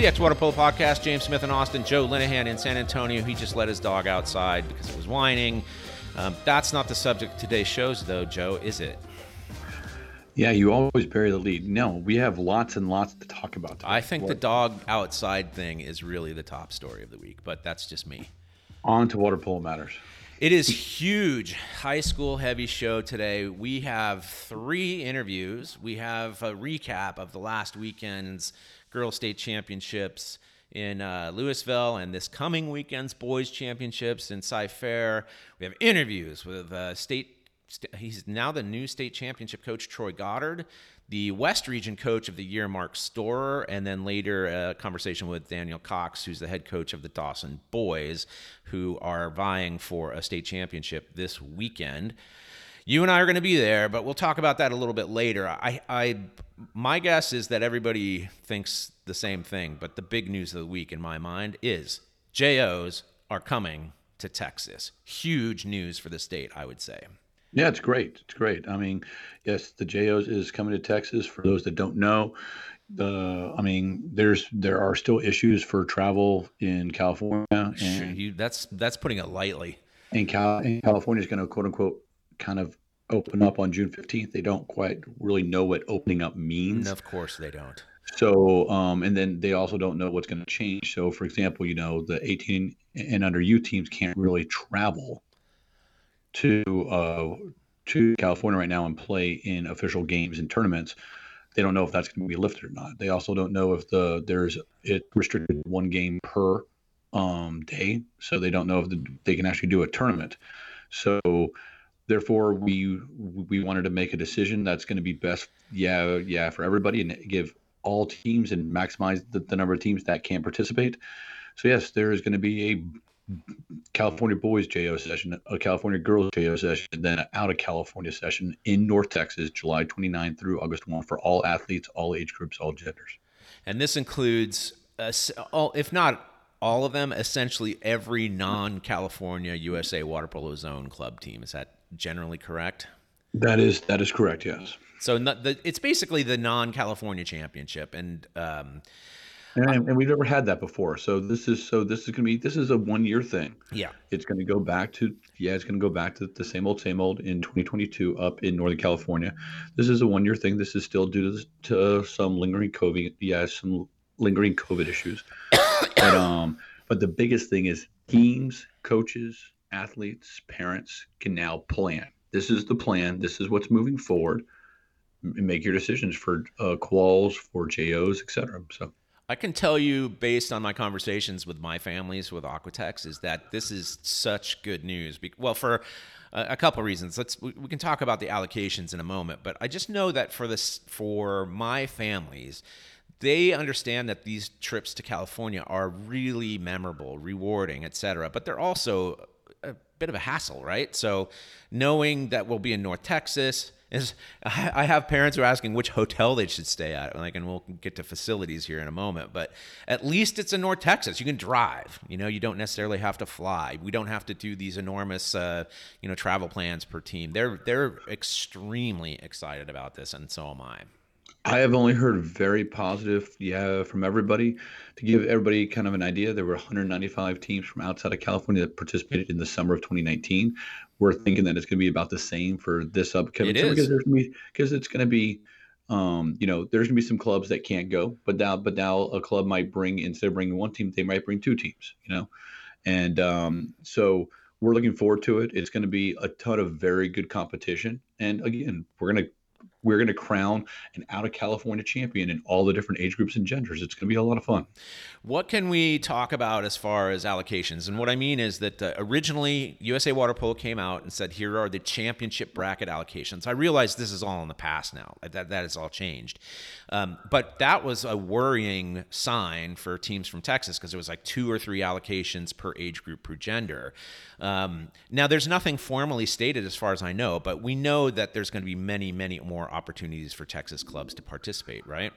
TX Water Polo Podcast, James Smith and Austin, Joe Linehan in San Antonio. He just let his dog outside because it was whining. Um, that's not the subject of today's shows, though, Joe, is it? Yeah, you always bury the lead. No, we have lots and lots to talk about. Today. I think what? the dog outside thing is really the top story of the week, but that's just me. On to water polo matters. It is huge high school heavy show today. We have three interviews. We have a recap of the last weekend's girls state championships in uh, Lewisville and this coming weekend's boys championships in Cy-Fair. We have interviews with uh, state he's now the new state championship coach Troy Goddard, the West Region Coach of the Year Mark Storer, and then later a conversation with Daniel Cox, who's the head coach of the Dawson Boys, who are vying for a state championship this weekend. You and I are going to be there, but we'll talk about that a little bit later. I, I, my guess is that everybody thinks the same thing, but the big news of the week in my mind is JOs are coming to Texas. Huge news for the state, I would say. Yeah, it's great. It's great. I mean, yes, the JOs is coming to Texas. For those that don't know, the I mean, there's there are still issues for travel in California, and you, that's that's putting it lightly. And, Cal, and California is going to quote unquote kind of open up on June 15th. They don't quite really know what opening up means. And of course, they don't. So, um, and then they also don't know what's going to change. So, for example, you know, the 18 and under U teams can't really travel to uh, to California right now and play in official games and tournaments, they don't know if that's going to be lifted or not. They also don't know if the there's it restricted one game per um, day, so they don't know if the, they can actually do a tournament. So therefore, we we wanted to make a decision that's going to be best, yeah, yeah, for everybody, and give all teams and maximize the, the number of teams that can participate. So yes, there is going to be a California boys JO session, a California girls JO session, then out of California session in North Texas, July 29 through August 1 for all athletes, all age groups, all genders. And this includes, uh, all, if not all of them, essentially every non California USA Water Polo Zone club team. Is that generally correct? That is that is correct. Yes. So the, it's basically the non California championship, and um, and, and, we've never had that before. So this is so this is gonna be this is a one year thing. Yeah, it's gonna go back to yeah, it's gonna go back to the same old same old in 2022 up in Northern California. This is a one year thing. This is still due to, to some lingering COVID. Yeah, some lingering COVID issues. but um, but the biggest thing is teams, coaches, athletes, parents can now plan. This is the plan. This is what's moving forward. Make your decisions for uh, quals, for JOs, etc. So I can tell you, based on my conversations with my families with Aquatex, is that this is such good news. Well, for a couple of reasons. Let's we can talk about the allocations in a moment, but I just know that for this for my families, they understand that these trips to California are really memorable, rewarding, etc. But they're also bit of a hassle, right? So knowing that we'll be in North Texas is I have parents who are asking which hotel they should stay at. Like, and we'll get to facilities here in a moment, but at least it's in North Texas. You can drive. You know, you don't necessarily have to fly. We don't have to do these enormous, uh, you know, travel plans per team. They're they're extremely excited about this, and so am I. I have only heard very positive, yeah, from everybody. To give everybody kind of an idea, there were 195 teams from outside of California that participated in the summer of 2019. We're thinking that it's going to be about the same for this upcoming it because there's be, because it's going to be, um, you know, there's going to be some clubs that can't go, but now but now a club might bring instead of bringing one team, they might bring two teams, you know, and um, so we're looking forward to it. It's going to be a ton of very good competition, and again, we're going to we're going to crown an out of California champion in all the different age groups and genders. It's going to be a lot of fun. What can we talk about as far as allocations? And what I mean is that uh, originally USA Water Polo came out and said, here are the championship bracket allocations. I realize this is all in the past now, that, that has all changed. Um, but that was a worrying sign for teams from Texas because it was like two or three allocations per age group per gender. Um, now, there's nothing formally stated as far as I know, but we know that there's going to be many, many more opportunities for Texas clubs to participate, right?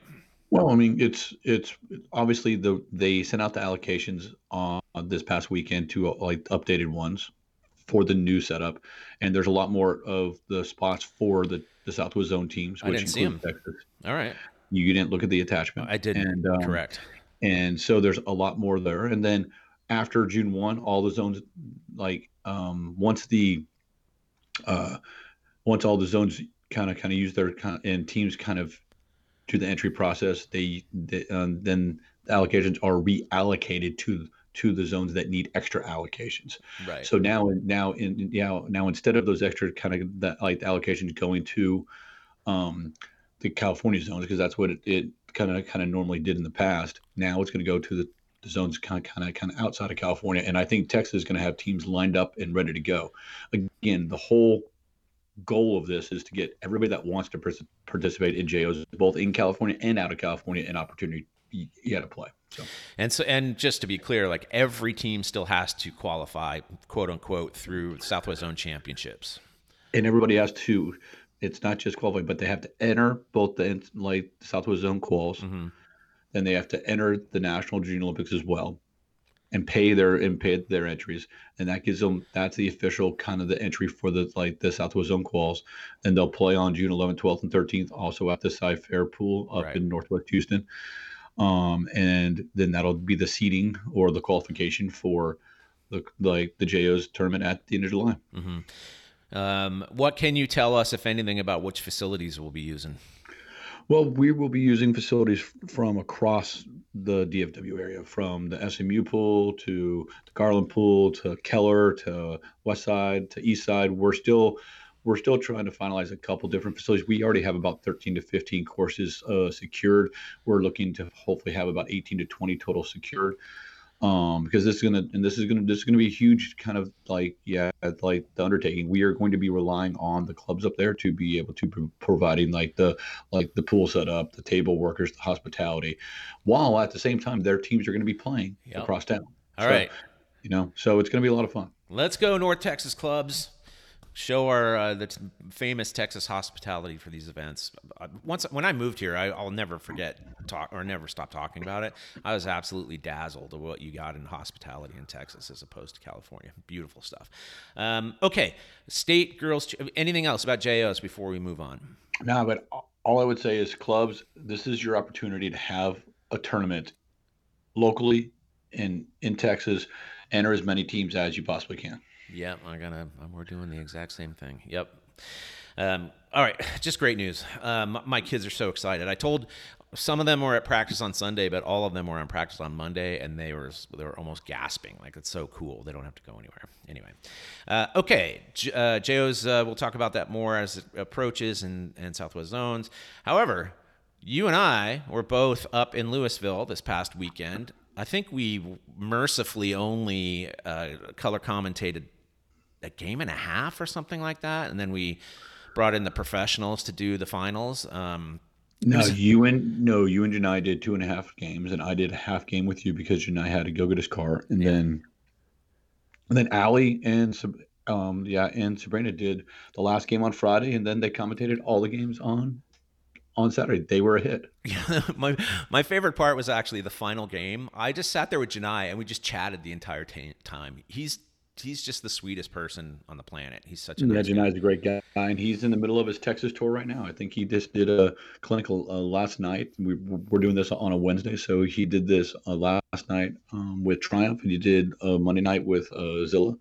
Well, I mean, it's it's obviously the they sent out the allocations on this past weekend to uh, like updated ones for the new setup, and there's a lot more of the spots for the the Southwest Zone teams, which I didn't. Texas. All right, you didn't look at the attachment. I didn't. And, um, Correct. and so there's a lot more there. And then after June one, all the zones like um, once the uh, once all the zones kind of kind of use their and teams kind of do the entry process, they, they um, then the allocations are reallocated to to the zones that need extra allocations. Right. So now now in now now instead of those extra kind of that like allocations going to um, the California zones because that's what it kind of kind of normally did in the past. Now it's going to go to the, the zones kind of kind of kind of outside of California, and I think Texas is going to have teams lined up and ready to go. Again, the whole goal of this is to get everybody that wants to participate in JOs, both in California and out of California, an opportunity yet to play. So. And so, and just to be clear, like every team still has to qualify, quote unquote, through Southwest Zone championships. And everybody has to. It's not just qualifying, but they have to enter both the like Southwest Zone quals. Mm-hmm. Then they have to enter the National Junior Olympics as well and pay their and pay their entries, and that gives them that's the official kind of the entry for the like the Southwest Zone quals. And they'll play on June 11th, 12th, and 13th, also at the Cy-Fair pool up right. in Northwest Houston. Um, and then that'll be the seeding or the qualification for the like the JO's tournament at the end of July. Mm-hmm. Um, what can you tell us, if anything, about which facilities we'll be using? Well, we will be using facilities from across the DFW area, from the SMU pool to the Garland pool to Keller to West Side to East Side. We're still we're still trying to finalize a couple different facilities. We already have about 13 to 15 courses uh, secured. We're looking to hopefully have about 18 to 20 total secured um, because this is gonna and this is gonna this is gonna be a huge kind of like yeah like the undertaking. We are going to be relying on the clubs up there to be able to be providing like the like the pool setup, the table workers, the hospitality, while at the same time their teams are going to be playing yep. across town. All so, right, you know, so it's going to be a lot of fun. Let's go North Texas clubs show our uh, the t- famous Texas hospitality for these events. Uh, once when I moved here, I, will never forget talk or never stop talking about it. I was absolutely dazzled at what you got in hospitality in Texas as opposed to California. Beautiful stuff. Um, okay, state girls. Anything else about JOs before we move on? No, but all I would say is clubs. This is your opportunity to have a tournament locally in in Texas. Enter as many teams as you possibly can. Yep, I gotta. We're doing the exact same thing. Yep. Um, all right, just great news. Um, my kids are so excited. I told some of them were at practice on Sunday, but all of them were on practice on Monday, and they were they were almost gasping. Like it's so cool. They don't have to go anywhere. Anyway, uh, okay. Uh, JOs. Uh, we'll talk about that more as it approaches and and Southwest zones. However, you and I were both up in Lewisville this past weekend. I think we mercifully only uh, color commentated a game and a half or something like that, and then we brought in the professionals to do the finals. Um, no, was, you and no, you and Janai did two and a half games, and I did a half game with you because Janai had to go get his car, and yeah. then and then Allie and um, yeah, and Sabrina did the last game on Friday, and then they commentated all the games on on Saturday. They were a hit. Yeah, my my favorite part was actually the final game. I just sat there with Janai and we just chatted the entire t- time. He's he's just the sweetest person on the planet. He's such a. Nice a great guy, and he's in the middle of his Texas tour right now. I think he just did a clinical uh, last night. We, we're doing this on a Wednesday, so he did this uh, last night um, with Triumph, and he did uh, Monday night with uh, Zilla.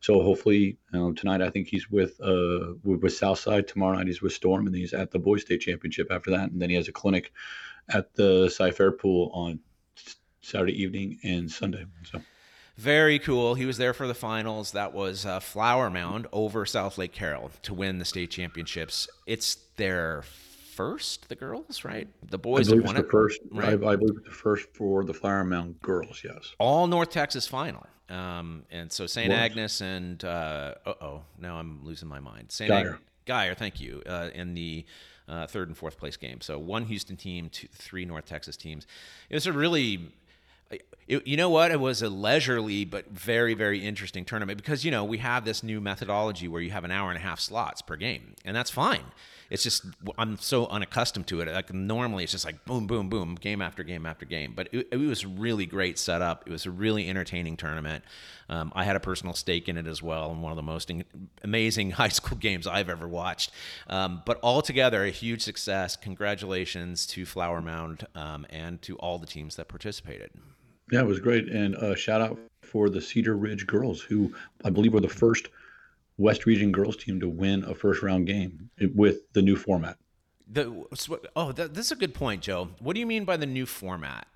So hopefully um, tonight, I think he's with uh, with Southside. Tomorrow night he's with Storm, and he's at the Boys State Championship after that, and then he has a clinic at the Cy-Fair pool on Saturday evening and Sunday. So. Very cool. He was there for the finals. That was uh, Flower Mound over Southlake Carroll to win the state championships. It's their first, the girls, right? The boys have won the it. First, right? I, I believe it's the first for the Flower Mound girls. Yes. All North Texas final. Um, and so St. Agnes and uh oh, now I'm losing my mind. St. Guyer. Ag- Guyer, thank you. Uh, in the uh, third and fourth place game. So one Houston team, two, three North Texas teams. It was a really You know what? It was a leisurely but very, very interesting tournament because, you know, we have this new methodology where you have an hour and a half slots per game, and that's fine. It's just, I'm so unaccustomed to it. Like, normally it's just like boom, boom, boom, game after game after game. But it, it was really great setup. It was a really entertaining tournament. Um, I had a personal stake in it as well, and one of the most in- amazing high school games I've ever watched. Um, but altogether, a huge success. Congratulations to Flower Mound um, and to all the teams that participated. Yeah, it was great. And uh, shout out for the Cedar Ridge girls, who I believe were the first West Region girls team to win a first round game with the new format. The, oh, that, that's a good point, Joe. What do you mean by the new format?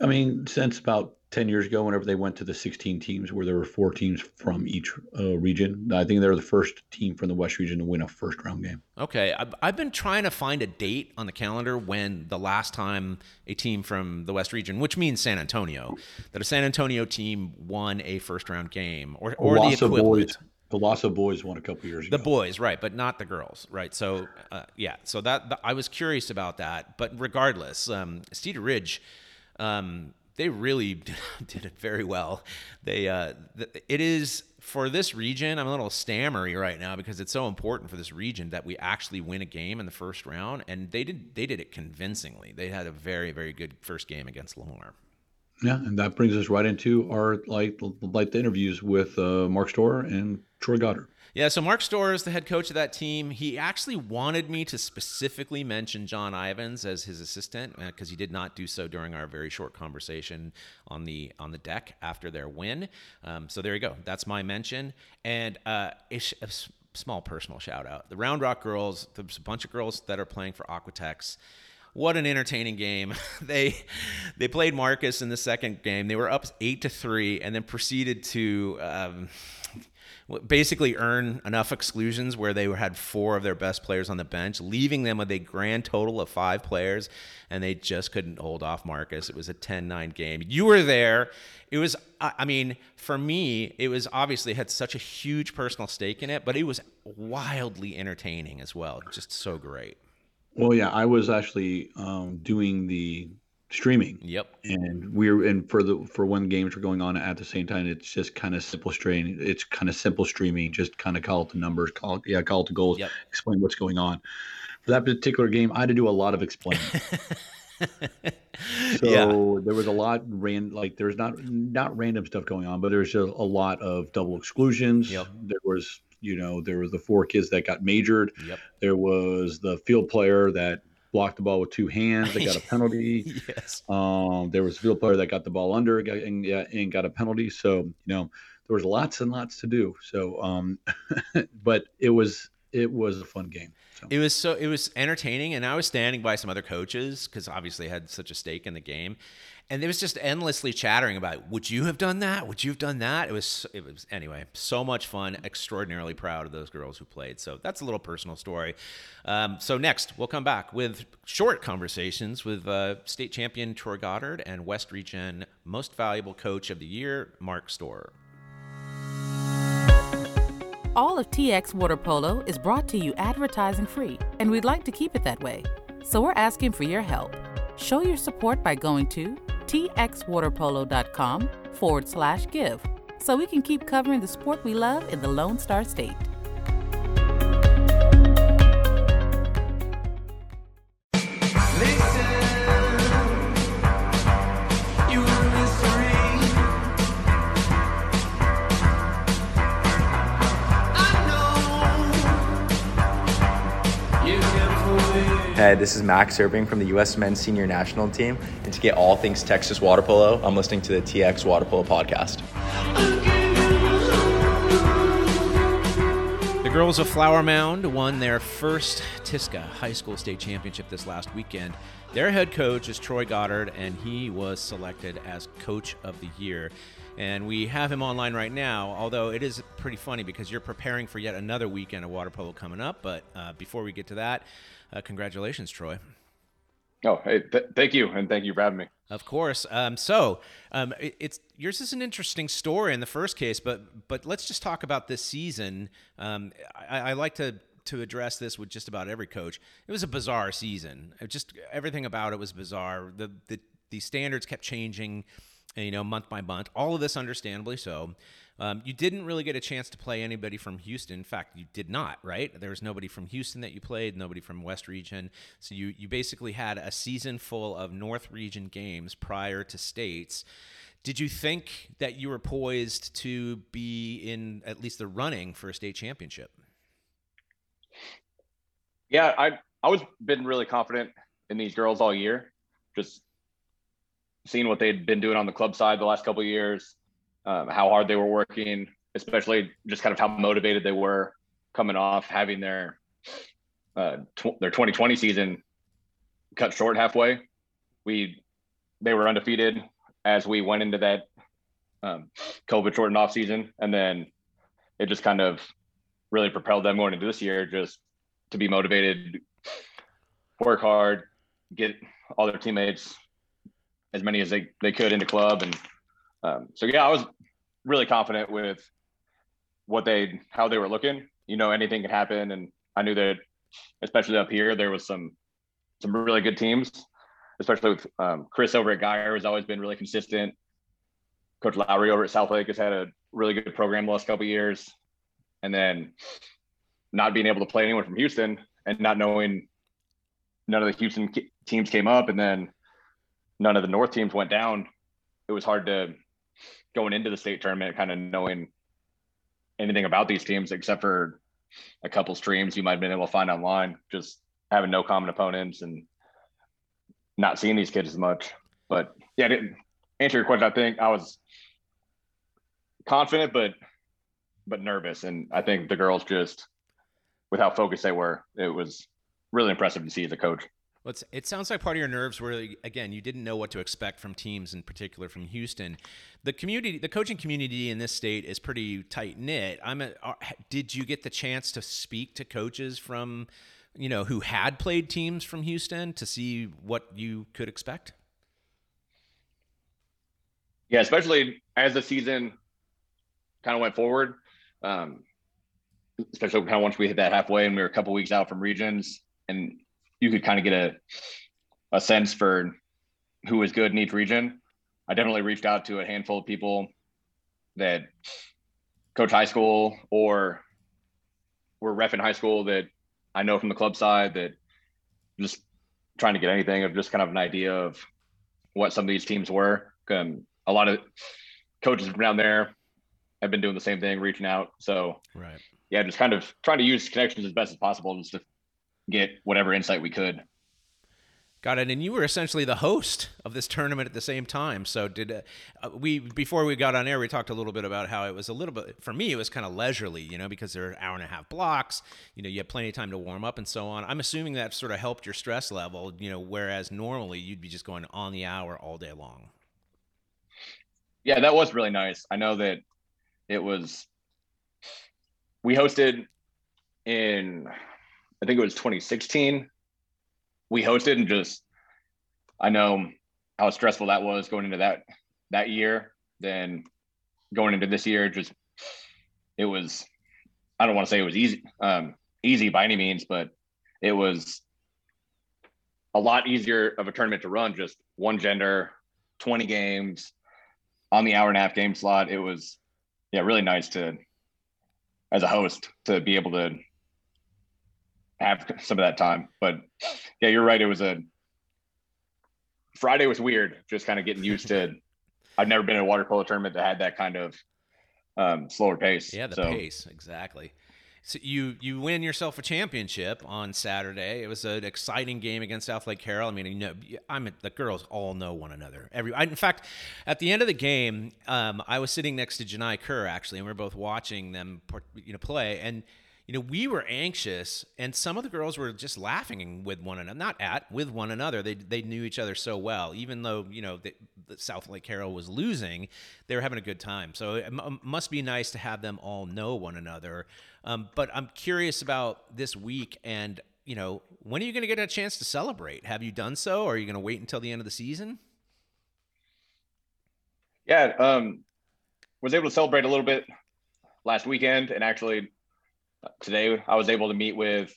I mean, since about 10 years ago, whenever they went to the 16 teams, where there were four teams from each uh, region, I think they were the first team from the West region to win a first round game. Okay. I've, I've been trying to find a date on the calendar when the last time a team from the West region, which means San Antonio, that a San Antonio team won a first round game or, or the equivalent. Boys. The boys won a couple years ago. The boys, right, but not the girls, right? So, uh, yeah, so that, that, I was curious about that, but regardless, um, Cedar Ridge, um, they really did it very well. They uh, it is for this region. I'm a little stammery right now because it's so important for this region that we actually win a game in the first round, and they did they did it convincingly. They had a very very good first game against Lamar. Yeah, and that brings us right into our like like the interviews with uh, Mark Storer and Troy Goddard. Yeah, so Mark Storer is the head coach of that team. He actually wanted me to specifically mention John Ivins as his assistant because uh, he did not do so during our very short conversation on the on the deck after their win. Um, so there you go. That's my mention and uh, a, a small personal shout out. The Round Rock girls. There's a bunch of girls that are playing for Aquatex what an entertaining game. they they played Marcus in the second game. They were up eight to three, and then proceeded to um, basically earn enough exclusions where they had four of their best players on the bench, leaving them with a grand total of five players, and they just couldn't hold off Marcus. It was a 10 9 game. You were there. It was, I mean, for me, it was obviously had such a huge personal stake in it, but it was wildly entertaining as well. Just so great. Well, yeah, I was actually um, doing the streaming. Yep. And we're and for the for when games are going on at the same time, it's just kind of simple streaming. It's kind of simple streaming. Just kind of call it the numbers, call it, yeah, call it the goals, yep. explain what's going on. For that particular game, I had to do a lot of explaining. so yeah. there was a lot ran like there's not not random stuff going on, but there's a, a lot of double exclusions. Yep. There was you know there was the four kids that got majored. Yep. There was the field player that blocked the ball with two hands. They got a penalty. yes. Um, there was a field player that got the ball under and, and got a penalty. So you know there was lots and lots to do. So, um, but it was it was a fun game. So. It was so it was entertaining, and I was standing by some other coaches because obviously I had such a stake in the game, and it was just endlessly chattering about would you have done that? Would you have done that? It was it was anyway so much fun. Extraordinarily proud of those girls who played. So that's a little personal story. Um, so next we'll come back with short conversations with uh, state champion troy goddard and west region most valuable coach of the year mark storer. All of tx water polo is brought to you advertising free and we'd like to keep it that way. So we're asking for your help. Show your support by going to txwaterpolo.com forward slash give so we can keep covering the sport we love in the Lone Star State. Hey, this is Max Irving from the U.S. Men's Senior National Team. And to get all things Texas water polo, I'm listening to the TX Water Polo podcast. The girls of Flower Mound won their first TISCA High School State Championship this last weekend. Their head coach is Troy Goddard, and he was selected as Coach of the Year. And we have him online right now, although it is pretty funny because you're preparing for yet another weekend of water polo coming up. But uh, before we get to that, uh, congratulations, Troy. Oh, hey, th- thank you, and thank you for having me. Of course. Um, so um, it, it's yours is an interesting story in the first case, but but let's just talk about this season. Um, I, I, like to to address this with just about every coach. It was a bizarre season. It just everything about it was bizarre. The the the standards kept changing. You know, month by month. All of this, understandably so. Um, you didn't really get a chance to play anybody from Houston. In fact, you did not, right? There was nobody from Houston that you played, nobody from West Region. So you, you basically had a season full of North Region games prior to states. Did you think that you were poised to be in at least the running for a state championship? Yeah, I I was been really confident in these girls all year. Just seeing what they'd been doing on the club side the last couple of years, um, how hard they were working, especially just kind of how motivated they were coming off having their uh, tw- their 2020 season cut short halfway. We they were undefeated as we went into that um, COVID shortened off season, and then it just kind of really propelled them going into this year just to be motivated, work hard, get all their teammates as many as they, they could into club. And um, so, yeah, I was really confident with what they, how they were looking, you know, anything could happen. And I knew that, especially up here, there was some, some really good teams, especially with um, Chris over at Guyer has always been really consistent. Coach Lowry over at Southlake has had a really good program the last couple years. And then not being able to play anyone from Houston and not knowing none of the Houston teams came up and then none of the North teams went down, it was hard to going into the state tournament kind of knowing anything about these teams except for a couple streams you might have been able to find online, just having no common opponents and not seeing these kids as much. But yeah, to answer your question, I think I was confident, but but nervous, and I think the girls just with how focused they were, it was really impressive to see as a coach. It sounds like part of your nerves were again you didn't know what to expect from teams, in particular from Houston. The community, the coaching community in this state is pretty tight knit. I'm. A, did you get the chance to speak to coaches from, you know, who had played teams from Houston to see what you could expect? Yeah, especially as the season kind of went forward. Um, especially kind of once we hit that halfway and we were a couple weeks out from regions and you could kind of get a a sense for who was good in each region. I definitely reached out to a handful of people that coach high school or were ref in high school that I know from the club side that just trying to get anything of just kind of an idea of what some of these teams were. Um, a lot of coaches from down there have been doing the same thing, reaching out. So right yeah, just kind of trying to use connections as best as possible just to get whatever insight we could. Got it. And you were essentially the host of this tournament at the same time. So did uh, we before we got on air? We talked a little bit about how it was a little bit for me. It was kind of leisurely, you know, because there are hour and a half blocks. You know, you have plenty of time to warm up and so on. I'm assuming that sort of helped your stress level. You know, whereas normally you'd be just going on the hour all day long. Yeah, that was really nice. I know that it was we hosted in I think it was 2016. We hosted and just I know how stressful that was going into that that year. Then going into this year, just it was I don't want to say it was easy um, easy by any means, but it was a lot easier of a tournament to run. Just one gender, 20 games on the hour and a half game slot. It was yeah really nice to as a host to be able to have some of that time. But yeah, you're right. It was a Friday was weird, just kind of getting used to. I've never been in a water polo tournament that had that kind of um, slower pace. Yeah, the so. pace exactly. So you you win yourself a championship on Saturday. It was an exciting game against Southlake Carroll. I mean, you know, I'm the girls all know one another. Every I, in fact, at the end of the game, um, I was sitting next to Janai Kerr actually, and we are both watching them, you know, play and you know, we were anxious, and some of the girls were just laughing with one another, not at, with one another. They, they knew each other so well, even though, you know, the, the Southlake Carroll was losing, they were having a good time. So it m- must be nice to have them all know one another. Um, but I'm curious about this week and, you know, when are you going to get a chance to celebrate? Have you done so, or are you going to wait until the end of the season? Yeah, um, was able to celebrate a little bit last weekend, and actually today I was able to meet with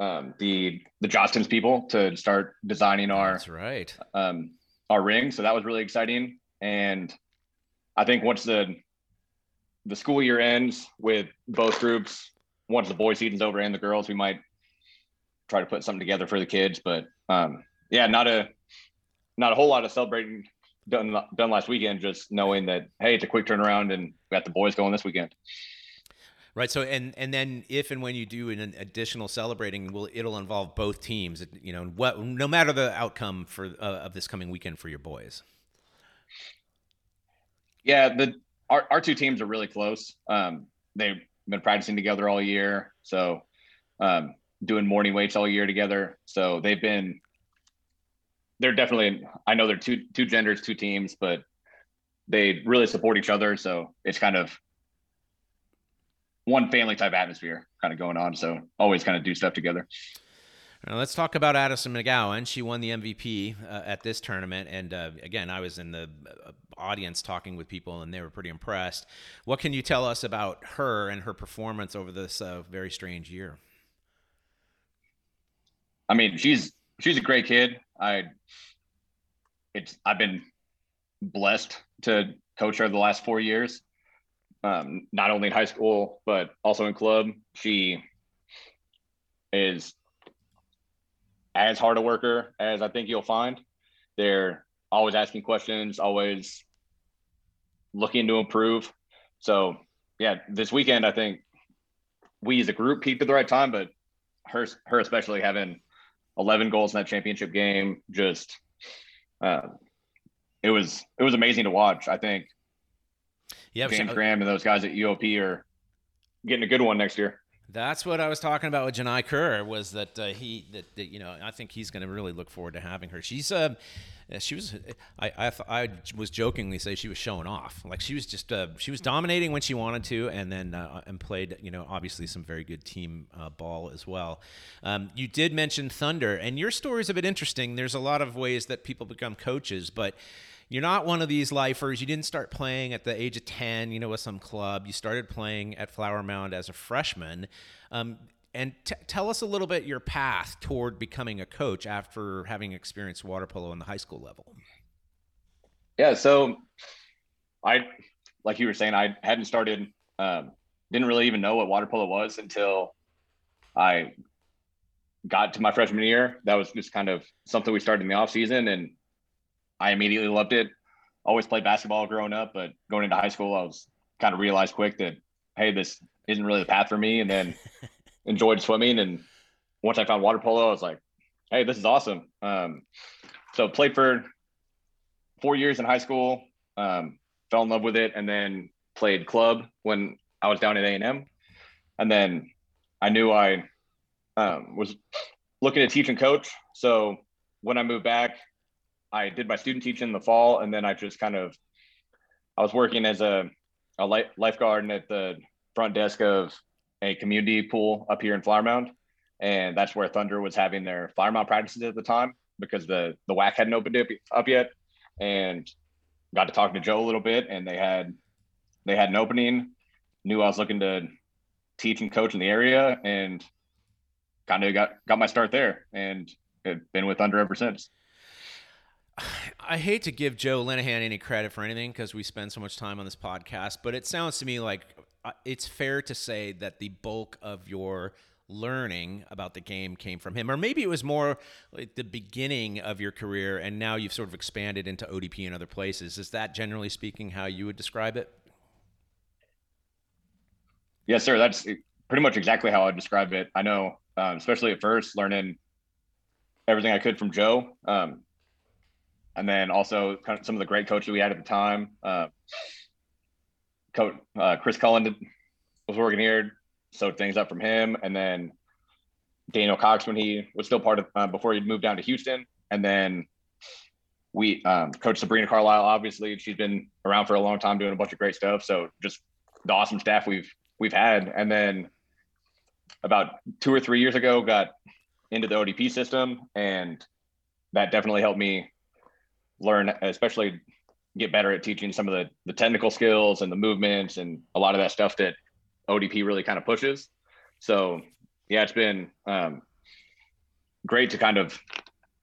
um, the the Jostens people to start designing our That's right um, our ring. So that was really exciting. And I think once the the school year ends with both groups, once the boys season's over and the girls, we might try to put something together for the kids. But um, yeah, not a not a whole lot of celebrating done done last weekend. Just knowing that hey, it's a quick turnaround, and we got the boys going this weekend. Right. So, and and then if and when you do an additional celebrating, will it'll involve both teams. You know, what no matter the outcome for uh, of this coming weekend for your boys. Yeah, the our our two teams are really close. Um, they've been practicing together all year, so um, doing morning weights all year together. So they've been. They're definitely. I know they're two two genders, two teams, but they really support each other. So it's kind of one family type atmosphere kind of going on. So always kind of do stuff together. Now let's talk about Addison McGowan. She won the MVP uh, at this tournament, and uh, again, I was in the uh, audience talking with people, and they were pretty impressed. What can you tell us about her and her performance over this uh, very strange year? I mean, she's she's a great kid. I it's I've been blessed to coach her the last four years um, not only in high school but also in club. She is as hard a worker as I think you'll find. They're always asking questions, always looking to improve. So yeah, this weekend I think we as a group peaked at the right time, but her her especially having 11 goals in that championship game just uh, it was it was amazing to watch. I think yeah, James Graham and those guys at UOP are getting a good one next year. That's what I was talking about with Janai Kerr was that uh, he that, that, you know I think he's going to really look forward to having her. She's uh, she was I, I I was jokingly say she was showing off like she was just uh, she was dominating when she wanted to and then uh, and played you know obviously some very good team uh, ball as well. Um, you did mention Thunder and your story is a bit interesting. There's a lot of ways that people become coaches, but you're not one of these lifers. You didn't start playing at the age of 10, you know, with some club. You started playing at Flower Mound as a freshman. Um, and t- tell us a little bit your path toward becoming a coach after having experienced water polo on the high school level. Yeah, so I, like you were saying, I hadn't started, um, didn't really even know what water polo was until I got to my freshman year. That was just kind of something we started in the off season, and I immediately loved it. Always played basketball growing up, but going into high school, I was kind of realized quick that hey, this isn't really the path for me. And then enjoyed swimming, and once I found water polo, I was like, hey, this is awesome. Um, so played for four years in high school, um, fell in love with it, and then played club when I was down at A and M, and then I knew I um, was looking to teach and coach. So when I moved back, I did my student teaching in the fall, and then I just kind of I was working as a a lifeguard at the front desk of a community pool up here in Flower Mound, and that's where Thunder was having their Flower Mound practices at the time because the the WAC hadn't opened up yet, and got to talk to Joe a little bit, and they had they had an opening. Knew I was looking to teach and coach in the area, and kind of got got my start there, and been with Thunder ever since. I hate to give Joe Linehan any credit for anything because we spend so much time on this podcast, but it sounds to me like uh, it's fair to say that the bulk of your learning about the game came from him, or maybe it was more like the beginning of your career, and now you've sort of expanded into ODP and other places. Is that generally speaking how you would describe it? Yes, sir. That's pretty much exactly how I describe it. I know, um, especially at first, learning everything I could from Joe. Um, and then also kind of some of the great coaches we had at the time. Uh, coach uh, Chris Cullen was working here, sewed things up from him, and then Daniel Cox when he was still part of uh, before he moved down to Houston, and then we um, coach Sabrina Carlisle. Obviously, she's been around for a long time doing a bunch of great stuff. So just the awesome staff we've we've had, and then about two or three years ago, got into the ODP system, and that definitely helped me learn, especially get better at teaching some of the, the technical skills and the movements and a lot of that stuff that ODP really kind of pushes. So yeah, it's been um, great to kind of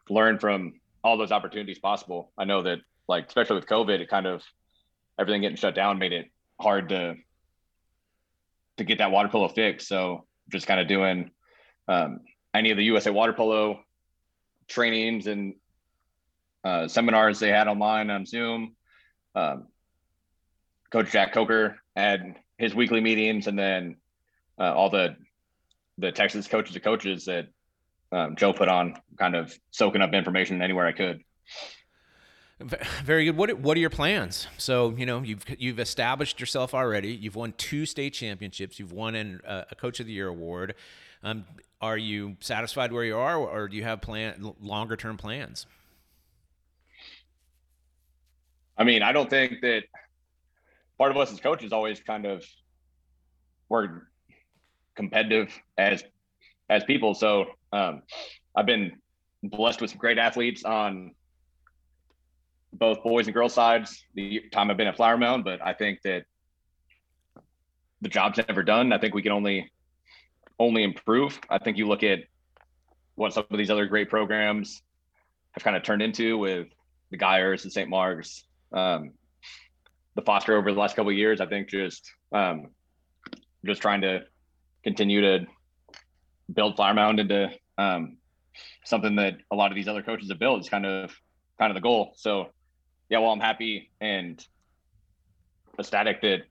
learn from all those opportunities possible. I know that like especially with COVID, it kind of everything getting shut down made it hard to to get that water polo fixed. So just kind of doing um, any of the USA water polo trainings and uh, seminars they had online on Zoom. Um, Coach Jack Coker had his weekly meetings, and then uh, all the the Texas coaches of coaches that um, Joe put on, kind of soaking up information anywhere I could. Very good. What what are your plans? So you know you've you've established yourself already. You've won two state championships. You've won an, uh, a Coach of the Year award. Um, are you satisfied where you are, or do you have plan longer term plans? I mean, I don't think that part of us as coaches always kind of we're competitive as as people. So um, I've been blessed with some great athletes on both boys and girls sides the time I've been at Flower Mound, but I think that the job's never done. I think we can only only improve. I think you look at what some of these other great programs have kind of turned into with the Guyers and St. Mark's, um, the Foster over the last couple years. I think just um, just trying to continue to build Flower Mound into um, something that a lot of these other coaches have built is kind of kind of the goal. So yeah, well, I'm happy and ecstatic that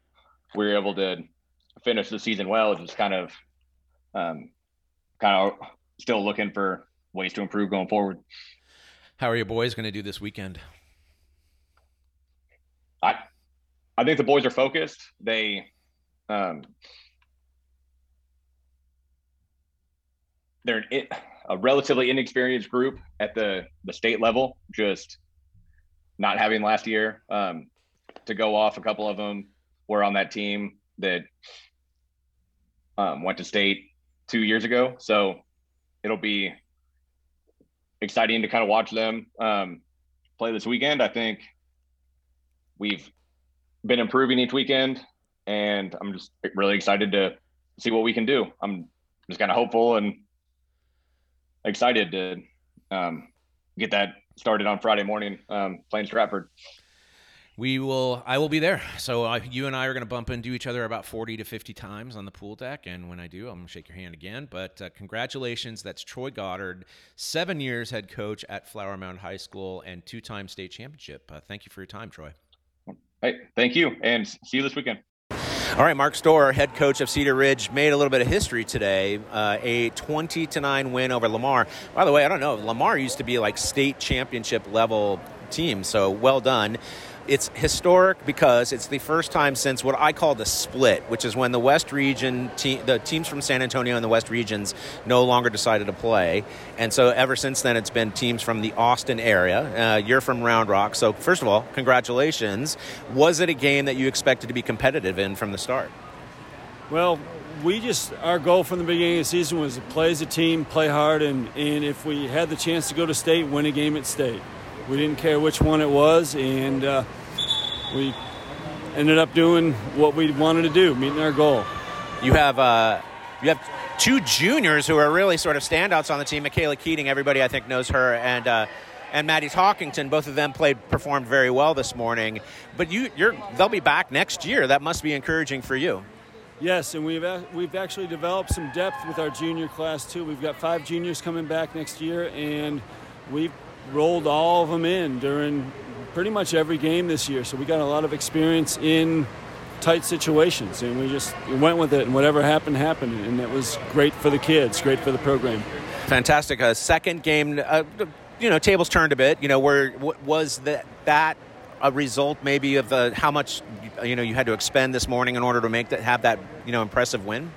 we were able to finish the season well. Just kind of, um, kind of still looking for ways to improve going forward. How are your boys going to do this weekend? I, I think the boys are focused. They, um, they're an, a relatively inexperienced group at the the state level. Just not having last year um, to go off. A couple of them were on that team that um, went to state two years ago. So it'll be exciting to kind of watch them um, play this weekend. I think we've been improving each weekend, and I'm just really excited to see what we can do. I'm just kind of hopeful and excited to um, get that started on Friday morning um, playing Stratford. We will. I will be there. So uh, you and I are going to bump into each other about forty to fifty times on the pool deck, and when I do, I'm going to shake your hand again. But uh, congratulations, that's Troy Goddard, seven years head coach at Flower Mound High School and two-time state championship. Uh, thank you for your time, Troy. Hey, thank you, and see you this weekend. All right, Mark Storer, head coach of Cedar Ridge, made a little bit of history today. Uh, a 20 to 9 win over Lamar. By the way, I don't know, Lamar used to be like state championship level team, so well done. It's historic because it's the first time since what I call the split, which is when the West Region, te- the teams from San Antonio and the West Regions no longer decided to play. And so ever since then, it's been teams from the Austin area. Uh, you're from Round Rock. So, first of all, congratulations. Was it a game that you expected to be competitive in from the start? Well, we just our goal from the beginning of the season was to play as a team, play hard, and, and if we had the chance to go to state, win a game at state we didn't care which one it was, and uh, we ended up doing what we wanted to do, meeting our goal. You have uh, you have two juniors who are really sort of standouts on the team. Michaela Keating, everybody I think knows her, and. Uh, and Maddie Talkington, both of them played performed very well this morning. But you, you're they'll be back next year. That must be encouraging for you. Yes, and we've we've actually developed some depth with our junior class too. We've got five juniors coming back next year, and we've rolled all of them in during pretty much every game this year. So we got a lot of experience in tight situations, and we just went with it. And whatever happened, happened, and it was great for the kids, great for the program. Fantastic. A second game, uh, you know, tables turned a bit. You know, where was that that a result maybe of uh, how much you know you had to expend this morning in order to make that have that you know impressive win?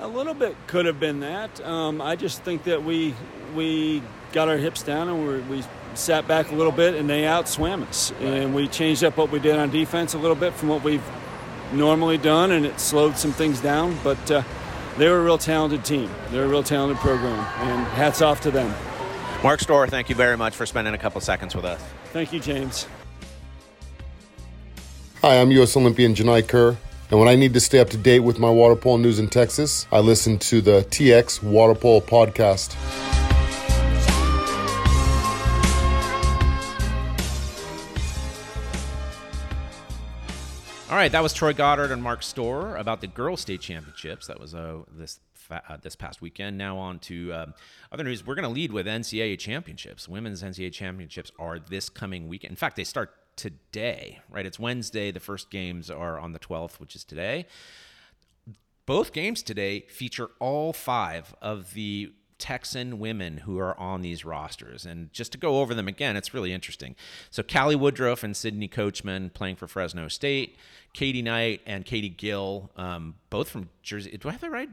A little bit could have been that. Um, I just think that we we got our hips down and we, we sat back a little bit and they outswam us. And we changed up what we did on defense a little bit from what we've normally done and it slowed some things down. But uh, they were a real talented team. They're a real talented program. And hats off to them. Mark Storer, thank you very much for spending a couple seconds with us. Thank you, James. Hi, I'm U.S. Olympian Janai Kerr. And when I need to stay up to date with my water polo news in Texas, I listen to the TX Water Polo podcast. All right, that was Troy Goddard and Mark Storr about the girls' state championships. That was uh, this uh, this past weekend. Now on to um, other news. We're going to lead with NCAA championships. Women's NCAA championships are this coming weekend. In fact, they start today. Right? It's Wednesday. The first games are on the 12th, which is today. Both games today feature all five of the Texan women who are on these rosters. And just to go over them again, it's really interesting. So Callie Woodruff and Sydney Coachman playing for Fresno State, Katie Knight and Katie Gill, um, both from Jersey. Do I have that right?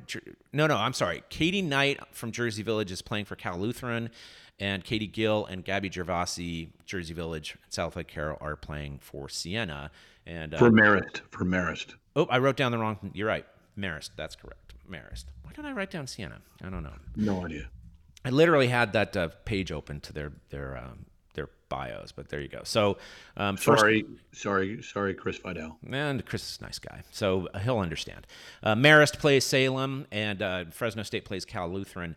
No, no, I'm sorry. Katie Knight from Jersey Village is playing for Cal Lutheran. And Katie Gill and Gabby Gervasi, Jersey Village, Southlake Carroll, are playing for Siena. And uh, for Marist, for Marist. Oh, I wrote down the wrong. You're right, Marist. That's correct, Marist. Why did I write down Siena? I don't know. No idea. I literally had that uh, page open to their their um, their bios, but there you go. So, um, first, sorry, sorry, sorry, Chris Fidel. And Chris is a nice guy, so uh, he'll understand. Uh, Marist plays Salem, and uh, Fresno State plays Cal Lutheran.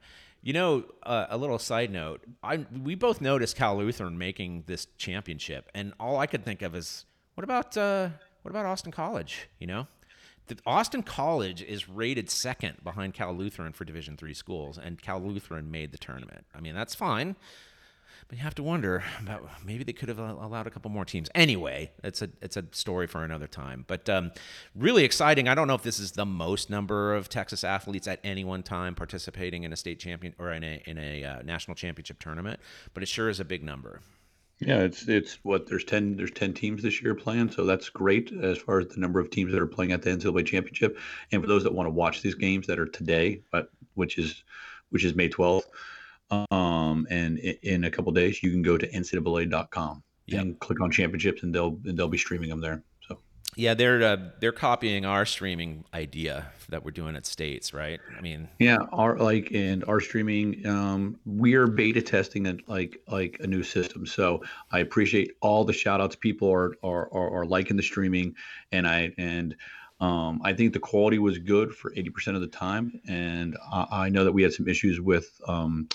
You know, uh, a little side note: I we both noticed Cal Lutheran making this championship, and all I could think of is, what about uh, what about Austin College? You know, the Austin College is rated second behind Cal Lutheran for Division three schools, and Cal Lutheran made the tournament. I mean, that's fine, but you have to wonder about maybe they could have allowed a couple more teams. Anyway, it's a it's a story for another time. But um, really exciting. I don't know if this is the most number of Texas athletes at any one time participating in a state champion or in a in a uh, national championship tournament, but it sure is a big number. Yeah, it's it's what there's ten there's ten teams this year playing, so that's great as far as the number of teams that are playing at the NCAA championship. And for those that want to watch these games that are today, but which is which is May 12th, um, and in, in a couple days, you can go to ncaa.com yep. and click on championships, and they'll and they'll be streaming them there. So yeah, they're uh, they're copying our streaming idea that we're doing at states, right? I mean, yeah, our like and our streaming, um, we're beta testing it like like a new system. So I appreciate all the shout outs. People are are, are, are liking the streaming, and I and um, I think the quality was good for eighty percent of the time. And I, I, know that we had some issues with, um,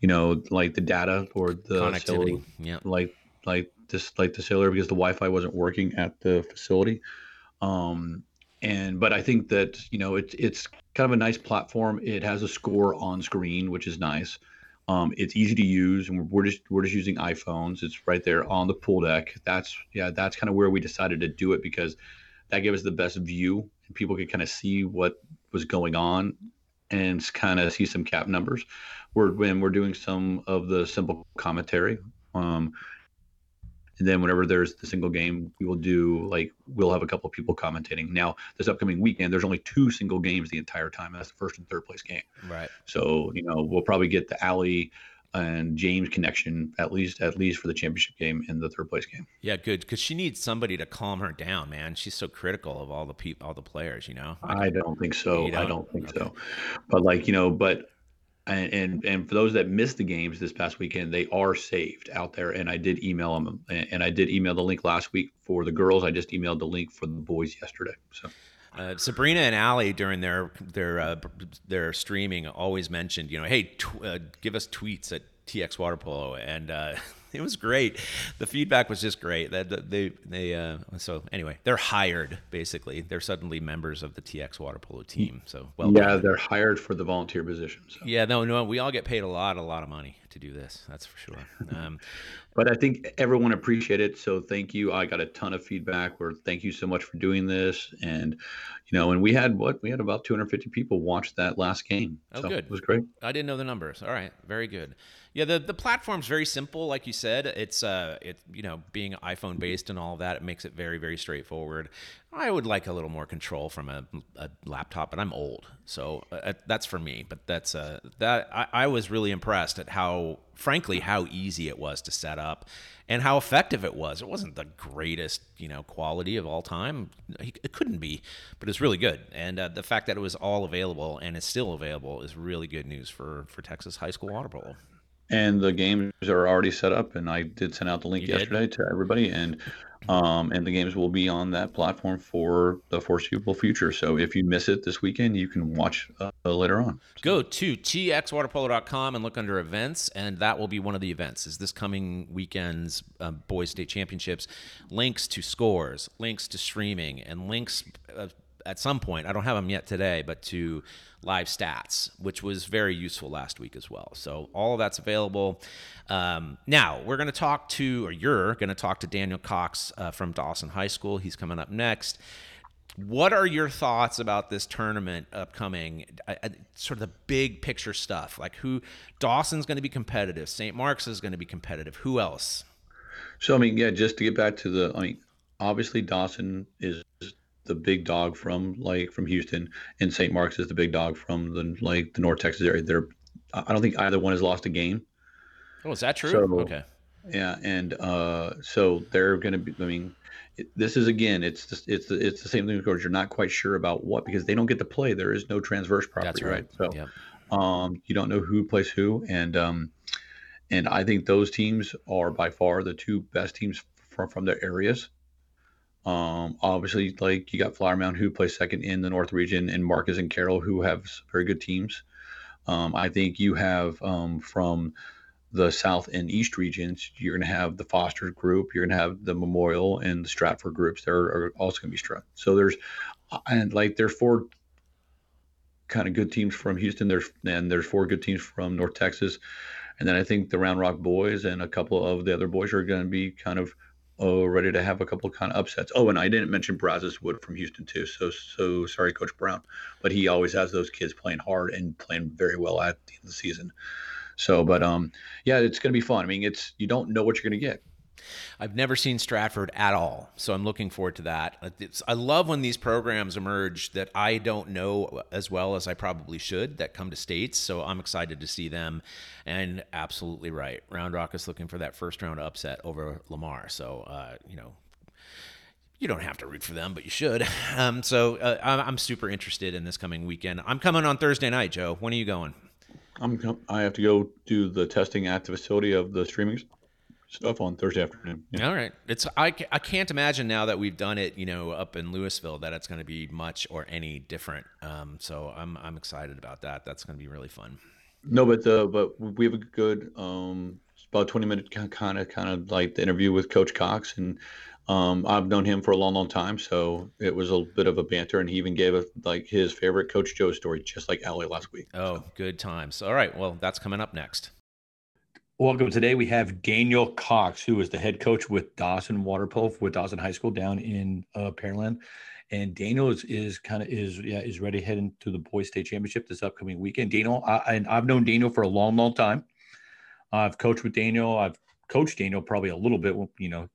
you know, like the data or the connectivity, yeah, like like this like the sailor because the Wi-Fi wasn't working at the facility. Um, and but I think that you know it's it's kind of a nice platform. It has a score on screen, which is nice. Um, it's easy to use, and we're just we're just using iPhones. It's right there on the pool deck. That's yeah, that's kind of where we decided to do it because that gave us the best view, and people could kind of see what was going on and kind of see some cap numbers. We're when we're doing some of the simple commentary. Um, and then whenever there's the single game, we will do like we'll have a couple of people commentating. Now, this upcoming weekend, there's only two single games the entire time. And that's the first and third place game. Right. So you know we'll probably get the Allie and James connection at least at least for the championship game and the third place game. Yeah, good because she needs somebody to calm her down, man. She's so critical of all the people, all the players. You know. I don't think so. Don't? I don't think okay. so. But like you know, but and, and and for those that missed the games this past weekend, they are saved out there. And I did email them, and I did email the link last week for the girls. I just emailed the link for the boys yesterday. So. Uh, Sabrina and Allie during their their uh, their streaming always mentioned, you know, hey, tw- uh, give us tweets at TX Water Polo, and uh, it was great. The feedback was just great. That they they uh, so anyway, they're hired basically. They're suddenly members of the TX Water Polo team. So well, yeah, they're hired for the volunteer position. So. Yeah, no, no, we all get paid a lot, a lot of money to do this. That's for sure. Um, but I think everyone appreciated it. So thank you. I got a ton of feedback. Where thank you so much for doing this, and you know, and we had what we had about 250 people watch that last game. Oh, so good. It was great. I didn't know the numbers. All right, very good. Yeah, the the platform's very simple, like you said. It's uh, it you know, being iPhone based and all that, it makes it very very straightforward. I would like a little more control from a, a laptop, but I'm old, so uh, that's for me. But that's uh, that I, I was really impressed at how, frankly, how easy it was to set up and how effective it was. It wasn't the greatest, you know, quality of all time. It couldn't be, but it's really good. And uh, the fact that it was all available and is still available is really good news for for Texas high school water polo. And the games are already set up and i did send out the link You did? yesterday to everybody and um, and the games will be on that platform for the foreseeable future so if you miss it this weekend you can watch uh, later on Go to txwaterpolo.com and look under events, and that will be one of the events. Is this coming weekend's uh, boys state championships? Links to scores, links to streaming, and links uh, at some point. I don't have them yet today, but to live stats, which was very useful last week as well. So all of that's available. Um, now we're going to talk to, or you're going to talk to Daniel Cox uh, from Dawson High School. He's coming up next. What are your thoughts about this tournament upcoming? I, I, sort of the big picture stuff, like who Dawson's going to be competitive, St. Mark's is going to be competitive. Who else? So I mean, yeah, just to get back to the, I mean, obviously Dawson is the big dog from like from Houston, and St. Mark's is the big dog from the like the North Texas area. They're, I don't think either one has lost a game. Oh, is that true? So- okay. Yeah, and uh, so they're going to be. I mean, it, this is again, it's just, it's the, it's the same thing. Of course, you're not quite sure about what because they don't get to play. There is no transitive property, That's right. So um, you don't know who plays who, and um, and I think those teams are by far the two best teams from from their areas. Um, obviously, like you got Flower Mound who plays second in the North region, and Marcus and Carroll who have very good teams. Um, I think you have um, from the South and East regions, you're going to have the Foster group, you're going to have the Memorial and the Stratford groups. There are also going to be strong. So there's and like there's four kind of good teams from Houston. There's and there's four good teams from North Texas, and then I think the Round Rock boys and a couple of the other boys are going to be kind of uh, ready to have a couple kind of upsets. Oh, and I didn't mention Brazoswood from Houston too. So so sorry, Coach Brown, but he always has those kids playing hard and playing very well at the end of the season. So, but um, yeah, it's going to be fun. I mean, it's you don't know what you're going to get. I've never seen Stratford at all, so I'm looking forward to that. It's, I love when these programs emerge that I don't know as well as I probably should that come to states. So I'm excited to see them. And absolutely right, Round Rock is looking for that first round upset over Lamar. So uh, you know, you don't have to root for them, but you should. Um, so uh, I'm super interested in this coming weekend. I'm coming on Thursday night, Joe. When are you going? I'm I have to go do the testing at the facility of the streaming stuff on Thursday afternoon. Yeah. All right. It's I, I can't imagine now that we've done it, you know, up in Lewisville that it's going to be much or any different. Um, so I'm I'm excited about that. That's going to be really fun. No, but the but we have a good um about 20 minute kind of kind of like the interview with Coach Cox and um I've known him for a long long time so it was a bit of a banter and he even gave us like his favorite Coach Joe story just like Allie last week. Oh, good times. All right. Well, that's coming up next. Welcome. Today we have Daniel Cox, who is the head coach with Dawson Water Polo with Dawson High School down in uh, Pearland. And Daniel is, is kind of is yeah is ready heading to the boys state championship this upcoming weekend. Daniel, I, and I've known Daniel for a long, long time. I've coached with Daniel. I've coached Daniel probably a little bit, you know,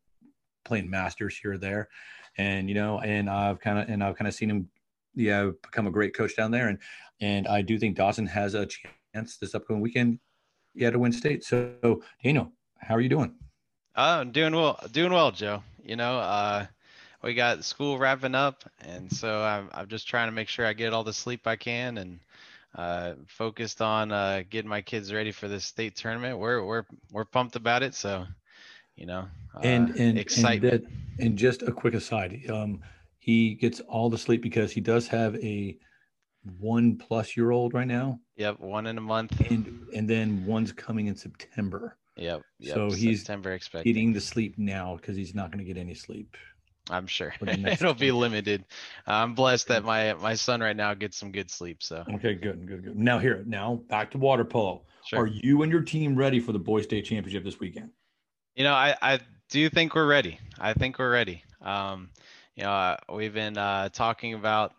playing masters here or there, and you know, and I've kind of and I've kind of seen him, yeah, become a great coach down there. And and I do think Dawson has a chance this upcoming weekend yeah, to win state. So, Daniel, how are you doing? Oh, I'm doing well, doing well, Joe. You know, uh, we got school wrapping up, and so I'm I'm just trying to make sure I get all the sleep I can, and uh, focused on uh, getting my kids ready for this state tournament. We're we're we're pumped about it, so you know, uh, and and excitement. And, that, and just a quick aside, um, he gets all the sleep because he does have a one plus year old right now, Yep, one in a month. and and then one's coming in September. Yep, yep. So he's September expecting. Getting the sleep now because he's not going to get any sleep. I'm sure for the next it'll be limited. I'm blessed that my my son right now gets some good sleep. So Okay, good, good, good. Now here, now back to water polo. Sure. Are you and your team ready for the boys state championship this weekend? You know, I, I do think we're ready. I think we're ready. Um, you know, uh, we've been uh, talking about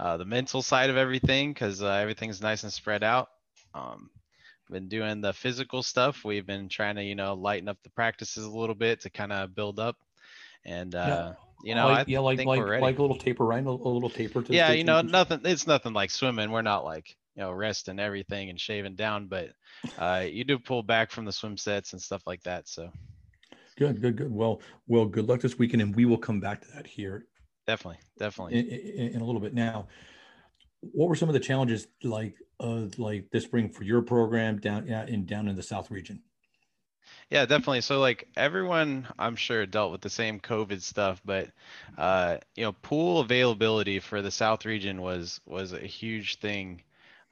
uh, the mental side of everything because uh, everything's nice and spread out. Um, been doing the physical stuff. We've been trying to, you know, lighten up the practices a little bit to kind of build up. And uh, you know, like, yeah, like like like a little taper, right? A, a little taper. To yeah, you know, nothing. It's nothing like swimming. We're not like you know resting everything and shaving down, but uh, you do pull back from the swim sets and stuff like that. So Good, good, good. Well, well, good luck this weekend, and we will come back to that here definitely, definitely. in, in, in a little bit. Now, what were some of the challenges like uh, like this spring for your program down in down in the South region? Yeah, definitely. So like everyone, I'm sure dealt with the same COVID stuff, but uh, you know, pool availability for the South region was was a huge thing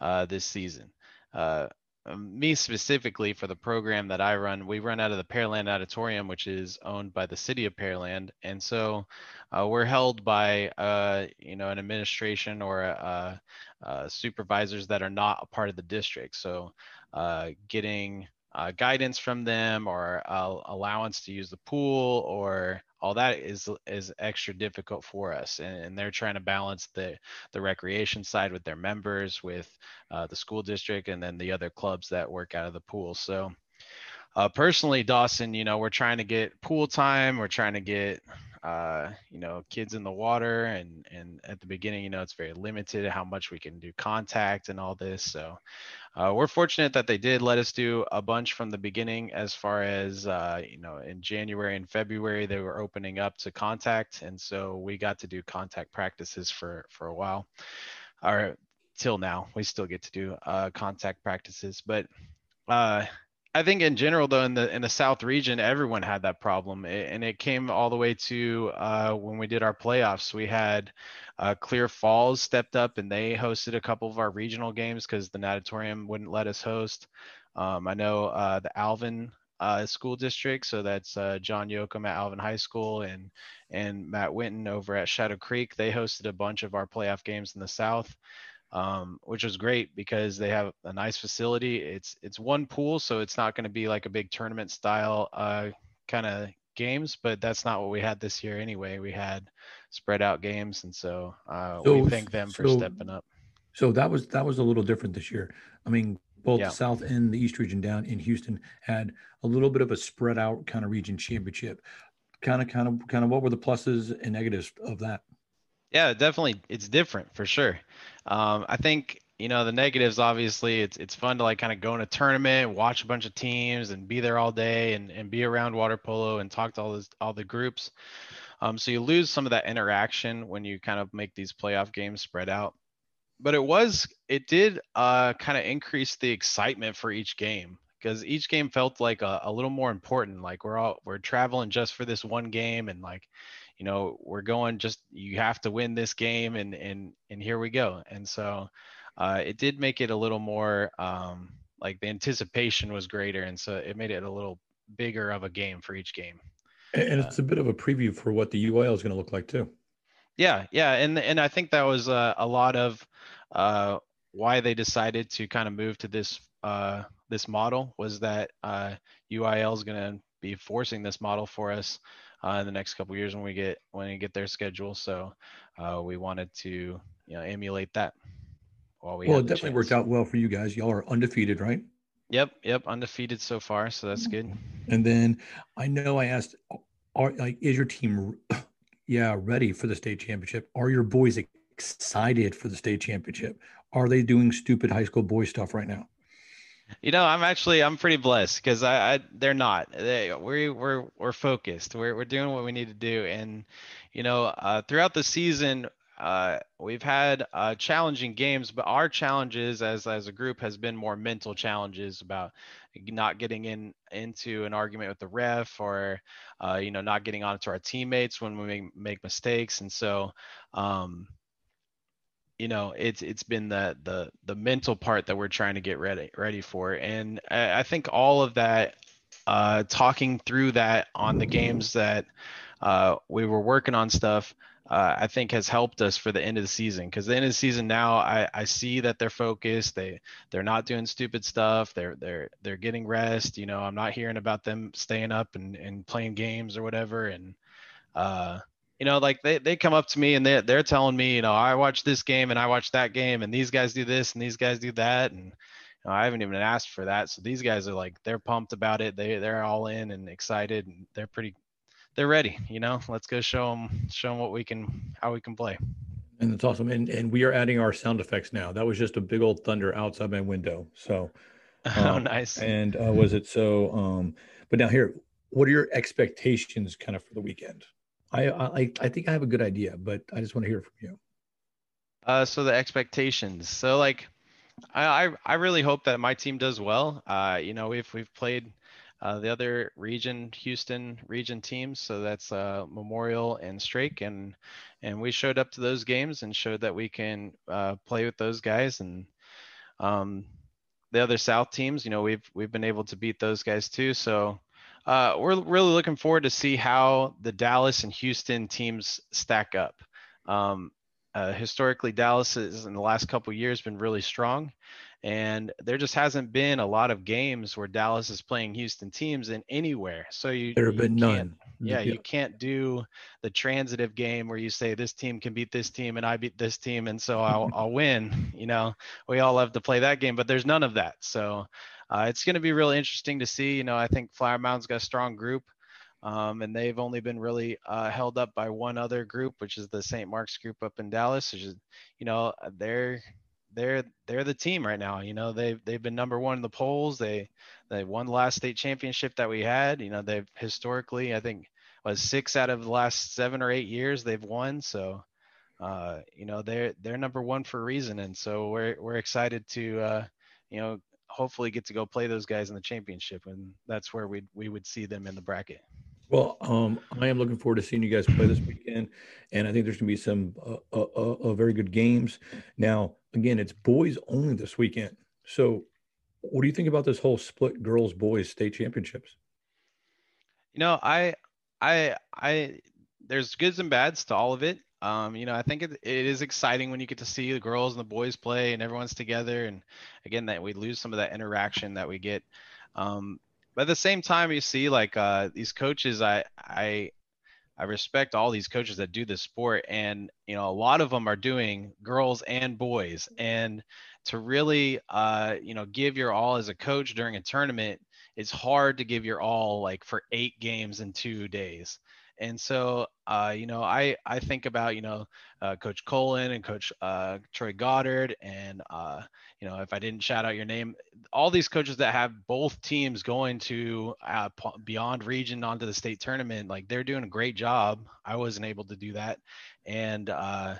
uh, this season. Uh, um, me specifically for the program that I run, we run out of the Pearland Natatorium, which is owned by the city of Pearland, and so uh, we're held by uh, you know an administration or uh, uh, supervisors that are not a part of the district. So uh, getting uh, guidance from them or allowance to use the pool or all that is is extra difficult for us and, and, they're trying to balance the the recreation side with their members with uh, the school district and then the other clubs that work out of the pool. So uh, personally dawson you know we're trying to get pool time we're trying to get uh, you know kids in the water and and at the beginning you know it's very limited how much we can do contact and all this so uh, we're fortunate that they did let us do a bunch from the beginning as far as uh, you know in january and february they were opening up to contact and so we got to do contact practices for for a while or till now we still get to do uh, contact practices but uh, I think in general, though, in the in the South region, everyone had that problem, and it came all the way to uh, when we did our playoffs. We had uh, Clear Falls stepped up, and they hosted a couple of our regional games because the natatorium wouldn't let us host. Um, I know uh, the Alvin uh, school district, so that's uh, John Yoakum at Alvin High School and and Matt Winton over at Shadow Creek. They hosted a bunch of our playoff games in the South um, which was great because they have a nice facility. It's it's one pool, so it's not going to be like a big tournament style uh, kind of games, but that's not what we had this year anyway. We had spread out games, and so, uh, so we thank them so, for stepping up. So that was that was a little different this year. I mean, both yeah. the South and the East region down in Houston had a little bit of a spread out kind of region championship. Kind of, kind of, kind of. What were the pluses and negatives of that? Yeah, definitely, it's different for sure. Um, I think you know the negatives. Obviously, it's it's fun to like kind of go in a tournament, watch a bunch of teams, and be there all day, and and be around water polo and talk to all this all the groups. Um, so you lose some of that interaction when you kind of make these playoff games spread out. But it was it did uh, kind of increase the excitement for each game because each game felt like a, a little more important. Like we're all we're traveling just for this one game, and like you know we're going just you have to win this game and and and here we go. And so uh, it did make it a little more um, like the anticipation was greater. And so it made it a little bigger of a game for each game. And it's uh, a bit of a preview for what the UIL is going to look like too. Yeah yeah. And and i think that was uh, a lot of uh, why they decided to kind of move to this uh, this model was that uh, uil is going to be forcing this model for us uh, in the next couple years when we get when we get their schedule. So uh, we wanted to you know emulate that. While we well, it definitely chance. worked out well for you guys. Y'all are undefeated, right? Yep, yep, undefeated so far, so that's good. And then I know I asked, are like, is your team, yeah, ready for the state championship? Are your boys excited for the state championship? Are they doing stupid high school boy stuff right now? You know, I'm actually I'm pretty blessed because I, I, they're not. They, we we're we're focused. We're we're doing what we need to do, and you know, uh, throughout the season, uh, we've had uh, challenging games, but our challenges as as a group has been more mental challenges about not getting in into an argument with the ref or uh, you know not getting onto our teammates when we make, make mistakes, and so. Um, you know it's it's been the the the mental part that we're trying to get ready ready for and i, I think all of that uh, talking through that on the games that uh, we were working on stuff uh, i think has helped us for the end of the season because the end of the season now I, I see that they're focused they they're not doing stupid stuff they're they're they're getting rest you know i'm not hearing about them staying up and, and playing games or whatever and uh you know, like they, they come up to me and they they're telling me, you know, I watch this game and I watch that game and these guys do this and these guys do that and you know, I haven't even asked for that. So these guys are like they're pumped about it. They they're all in and excited and they're pretty they're ready. You know, let's go show them show them what we can how we can play. And that's awesome. And and we are adding our sound effects now. That was just a big old thunder outside my window. So um, oh nice. And uh, was it so? Um, but now here, what are your expectations kind of for the weekend? I, I I think I have a good idea, but I just want to hear from you. Uh, so the expectations. So like, I I really hope that my team does well. Uh, you know, we've we've played uh, the other region, Houston region teams. So that's uh, Memorial and Strake, and and we showed up to those games and showed that we can uh, play with those guys. And um, the other South teams, you know, we've we've been able to beat those guys too. So uh, we're really looking forward to see how the Dallas and Houston teams stack up. Um, uh, historically, Dallas has in the last couple years been really strong, and there just hasn't been a lot of games where Dallas is playing Houston teams in anywhere. So you there have you been none. Yeah, you can't do the transitive game where you say this team can beat this team and I beat this team and so I'll I'll win. You know, we all love to play that game, but there's none of that. So uh, it's going to be really interesting to see. You know, I think Flower Mound's got a strong group. Um, and they've only been really uh, held up by one other group, which is the St. Mark's group up in Dallas. Which is, you know, they're they're they're the team right now. You know, they've they've been number one in the polls. They they won the last state championship that we had. You know, they've historically, I think, was six out of the last seven or eight years they've won. So, uh, you know, they're they're number one for a reason, and so we're we're excited to, uh, you know, hopefully get to go play those guys in the championship, and that's where we we would see them in the bracket. Well, um, I am looking forward to seeing you guys play this weekend, and I think there's going to be some uh, uh, uh, uh, very good games. Now, again, it's boys only this weekend. So, what do you think about this whole split girls boys state championships? You know, I, I, I, there's goods and bads to all of it. Um, you know, I think it, it is exciting when you get to see the girls and the boys play and everyone's together. And again, that we lose some of that interaction that we get. Um, but at the same time, you see like uh, these coaches, I I I respect all these coaches that do this sport, and you know a lot of them are doing girls and boys, and to really uh, you know give your all as a coach during a tournament, it's hard to give your all like for eight games in two days. And so, uh, you know, I I think about you know uh, Coach Colin and Coach uh, Troy Goddard, and uh, you know, if I didn't shout out your name, all these coaches that have both teams going to uh, beyond region onto the state tournament, like they're doing a great job. I wasn't able to do that, and uh,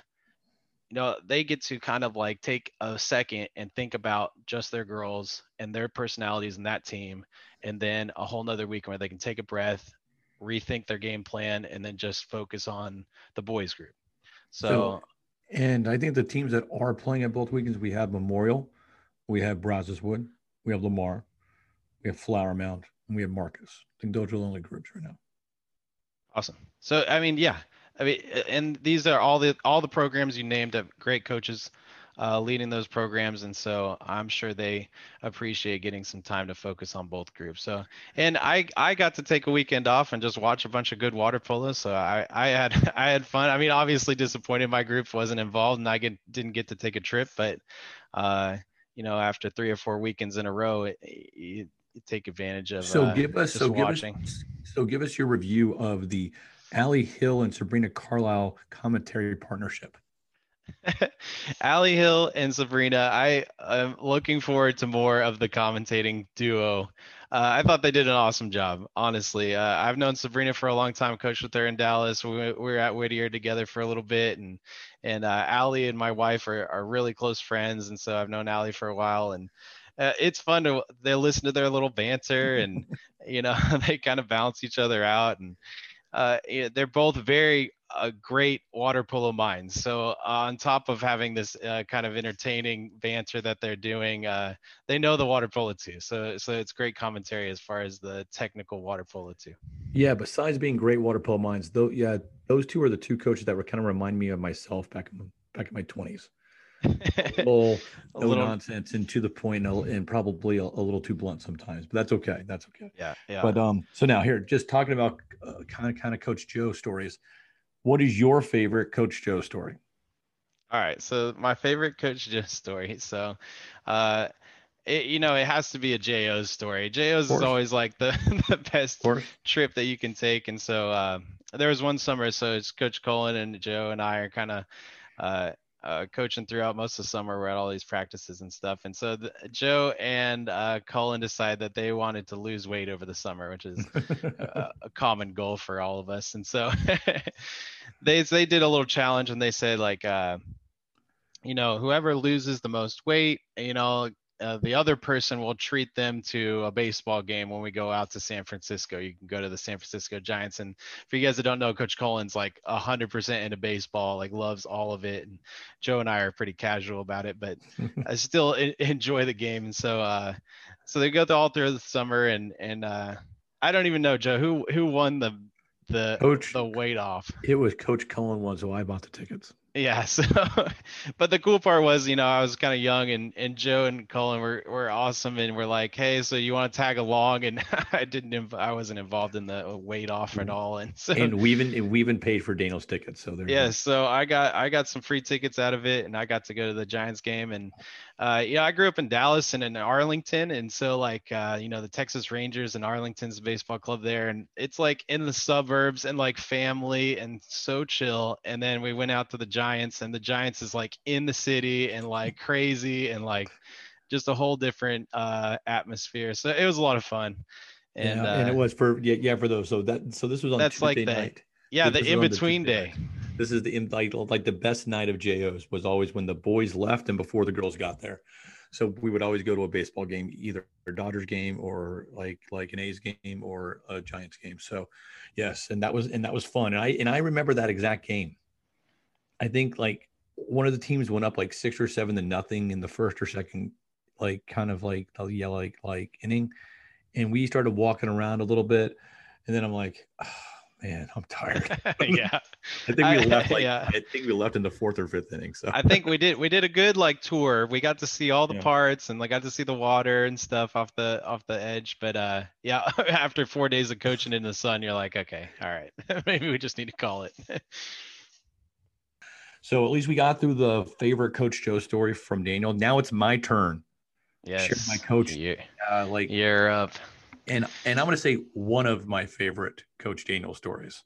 you know, they get to kind of like take a second and think about just their girls and their personalities in that team, and then a whole nother week where they can take a breath rethink their game plan, and then just focus on the boys group. So, so and I think the teams that are playing at both weekends, we have Memorial, we have Brazoswood, we have Lamar, we have Flower Mound, and we have Marcus. I think those are the only groups right now. Awesome. So I mean, yeah, I mean, and these are all the all the programs you named have great coaches uh, leading those programs, and so I'm sure they appreciate getting some time to focus on both groups. So, and I I got to take a weekend off and just watch a bunch of good water polo. So I I had I had fun. I mean, obviously disappointed my group wasn't involved and I get, didn't get to take a trip, but uh, you know, after three or four weekends in a row, it, you take advantage of. So uh, give us so watching. give us so give us your review of the Allie Hill and Sabrina Carlisle commentary partnership. Allie Hill and Sabrina, I am looking forward to more of the commentating duo. Uh, I thought they did an awesome job, honestly. Uh, I've known Sabrina for a long time, coached with her in Dallas. We, we were at Whittier together for a little bit, and and uh, Allie and my wife are, are really close friends, and so I've known Allie for a while, and uh, it's fun to they listen to their little banter, and you know they kind of balance each other out, and uh, they're both very uh, great water polo mind. So uh, on top of having this uh, kind of entertaining banter that they're doing, uh, they know the water polo too. So so it's great commentary as far as the technical water polo too. Yeah, besides being great water polo minds, though, yeah, those two are the two coaches that were kind of remind me of myself back in back in my twenties. little, no little nonsense and to the point and probably a, a, little too blunt sometimes but that's okay that's okay yeah yeah but um so now here just talking about uh, kind of kind of coach joe stories what is your favorite coach joe story all right so my favorite coach joe story so uh it, you know, it has to be a JO's story. JO's is always like the, the best trip that you can take. And so uh, there was one summer, so it's Coach Colin and Joe and I are kind of uh, uh, coaching throughout most of the summer. We're at all these practices and stuff. And so the, Joe and uh, Colin decided that they wanted to lose weight over the summer, which is a, a, common goal for all of us. And so they they did a little challenge and they said like, uh, you know, whoever loses the most weight, you know, uh, the other person will treat them to a baseball game when we go out to San Francisco. You can go to the San Francisco Giants, and for you guys that don't know, Coach Cullen's like hundred percent into baseball, like loves all of it. And Joe and I are pretty casual about it, but I still enjoy the game. And so, uh, so they go through all through the summer, and and uh, I don't even know Joe who who won the the Coach, the weight off. It was Coach Cullen one, so I bought the tickets. Yeah. So, but the cool part was, you know, I was kind of young and, and Joe and colin were, were awesome. And we're like, Hey, so you want to tag along? And I didn't, I wasn't involved in the weight off at mm-hmm. all. And so, and we even, and we even paid for Daniel's tickets. So there. Yeah. So I got, I got some free tickets out of it and I got to go to the Giants game. And, uh, yeah, I grew up in Dallas and in Arlington. And so like, uh, you know, the Texas Rangers and Arlington's baseball club there. And it's like in the suburbs and like family and so chill. And then we went out to the Giants, and the Giants is like in the city and like crazy and like just a whole different uh, atmosphere. So it was a lot of fun. And yeah, uh, and it was for yeah, yeah for those. So that so this was on that's Tuesday like the, night. Yeah, This the in between day. This is the like like the best night of JOs was always when the boys left and before the girls got there. So we would always go to a baseball game, either a Dodgers game or like like an A's game or a Giants game. So yes, and that was and that was fun. And I and I remember that exact game. I think like one of the teams went up like six or seven to nothing in the first or second, like kind of like the yellow like like inning, and we started walking around a little bit, and then I'm like, oh, man, I'm tired. yeah. I think we left like yeah. I think we left in the fourth or fifth inning. So I think we did we did a good like tour. We got to see all the Yeah. parts and like got to see the water and stuff off the off the edge. But uh yeah, after four days of coaching in the sun, you're like, okay, all right, maybe we just need to call it. so at least we got through the favorite Coach Joe story from Daniel. Now it's my turn. yes, my coach- You're, Uh, like you're up. And and I'm gonna say one of my favorite Coach Daniel stories.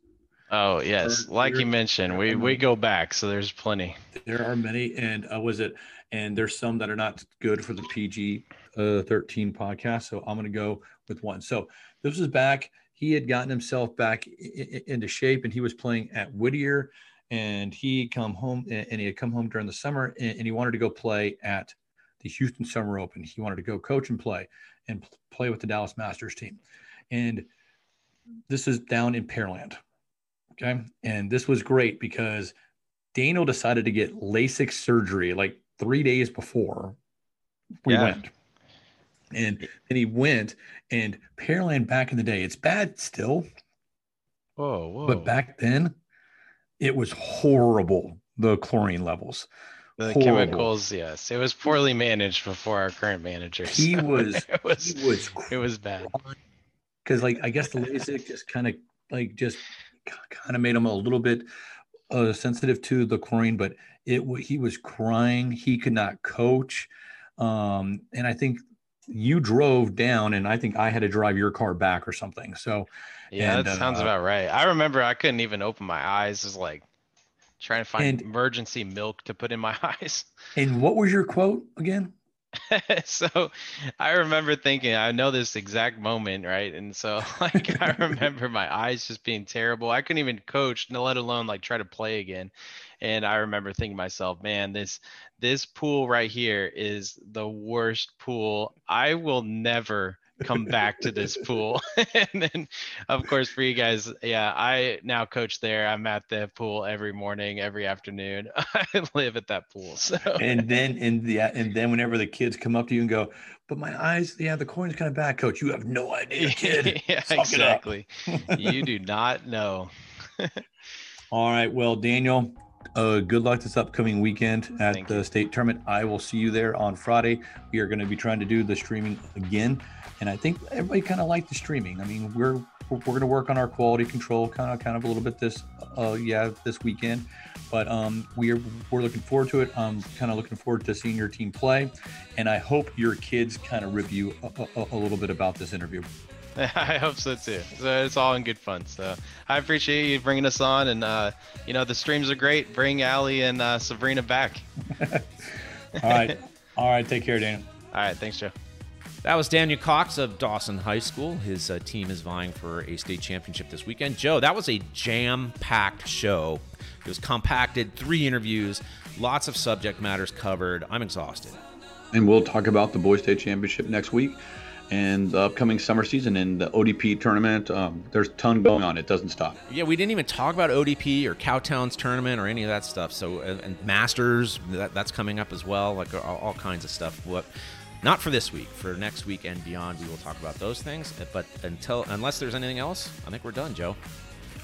Oh yes, There- like you mentioned, we we go back, so there's plenty. There are many, and uh, was it? And there's some that are not good for the PG uh, 13 podcast. So I'm going to go with one. So this was back. He had gotten himself back i- i- into shape, and he was playing at Whittier. And he come home, and and he had come home during the summer, and, and he wanted to go play at the Houston Summer Open. He wanted to go coach and play, and play with the Dallas Masters team. And this is down in Pearland. Okay. And this was great because Daniel decided to get LASIK surgery like three days before we Yeah. went. And then he went and Pearland back in the day, it's bad still, Whoa, whoa. but back then it was horrible, the chlorine levels. The horrible. chemicals, yes, it was poorly managed before our current managers. He was, it was he was it was bad. because like I guess the LASIK just kind of like just kind of made him a little bit uh, sensitive to the chlorine, but it he was crying. He could not coach, um, and I think you drove down, and I think I had to drive your car back or something. So Yeah, And, that sounds uh, about right. I remember I couldn't even open my eyes. It was like trying to find And- emergency milk to put in my eyes. and what was your quote again? so I remember thinking, I know this exact moment, right? And so like I remember my eyes just being terrible. I couldn't even coach, let alone like try to play again. And I remember thinking to myself, man, this this pool right here is the worst pool. I will never come back to this pool. and then of course for you guys, yeah, I now coach there. I'm at the pool every morning, every afternoon. I live at that pool. So And then and yeah, and then whenever the kids come up to you and go, but my eyes, yeah, the coin's kind of bad, coach. You have no idea, kid. yeah, Suck exactly. you do not know. All right. Well, Daniel, uh, good luck this upcoming weekend at Thank the you. state tournament. I will see you there on Friday. We are going to be trying to do the streaming again, and I think everybody kind of liked the streaming. I mean, we're we're, we're going to work on our quality control, kind of kind of a little bit this, uh, yeah, this weekend. But um, we are we're looking forward to it. I'm kind of looking forward to seeing your team play, and I hope your kids kind of review a, a, a little bit about this interview. I hope so too. So it's all in good fun. So I appreciate you bringing us on, and uh, you know the streams are great. Bring Allie and uh, Sabrina back. All right. All right. Take care, Daniel. All right, thanks, Joe. That was Daniel Cox of Dawson High School. His uh, team is vying for a state championship this weekend. Joe, that was a jam packed show. It was compacted, three interviews, lots of subject matters covered. I'm exhausted. And we'll talk about the Boys State Championship next week and the upcoming summer season and the ODP tournament. Um, there's a ton going on. It doesn't stop. Yeah, we didn't even talk about ODP or Cowtown's tournament or any of that stuff. So, and, and Masters, that, that's coming up as well, like all, all kinds of stuff. What not for this week. For next week and beyond, we will talk about those things. But until unless there's anything else, I think we're done, Joe.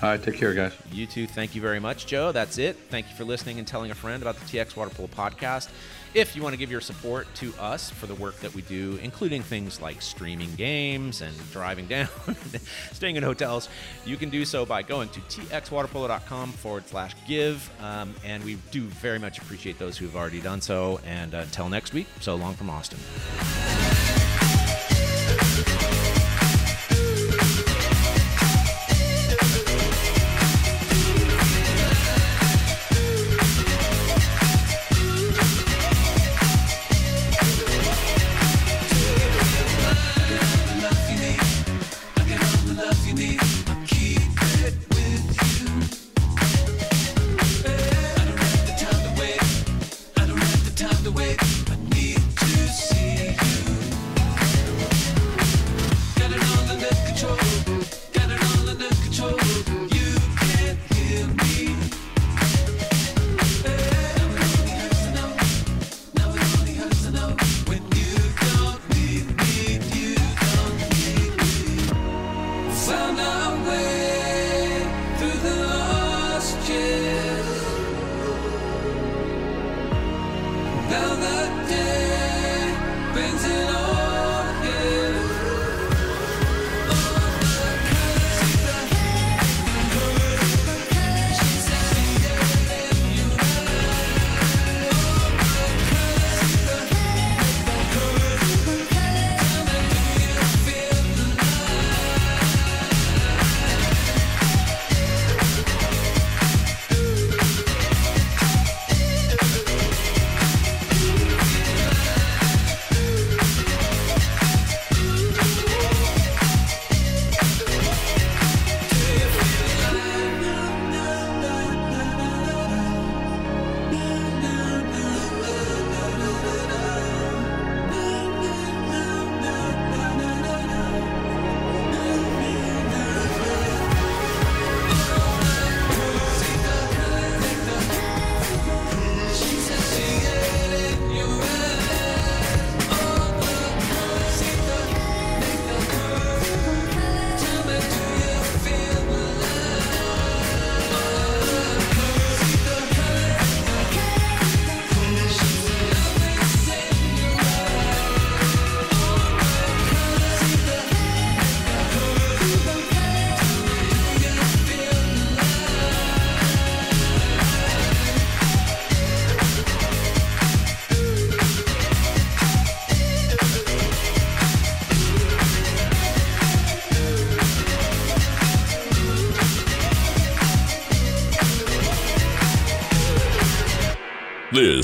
All right, take care, guys. You too. Thank you very much, Joe. That's it. Thank you for listening and telling a friend about the TX Water Polo podcast. If you want to give your support to us for the work that we do, including things like streaming games and driving down, staying in hotels, you can do so by going to txwaterpolo.com forward slash give. Um, and we do very much appreciate those who have already done so. And uh, until next week, so long from Austin.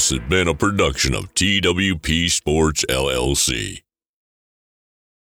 This has been a production of TWP Sports LLC.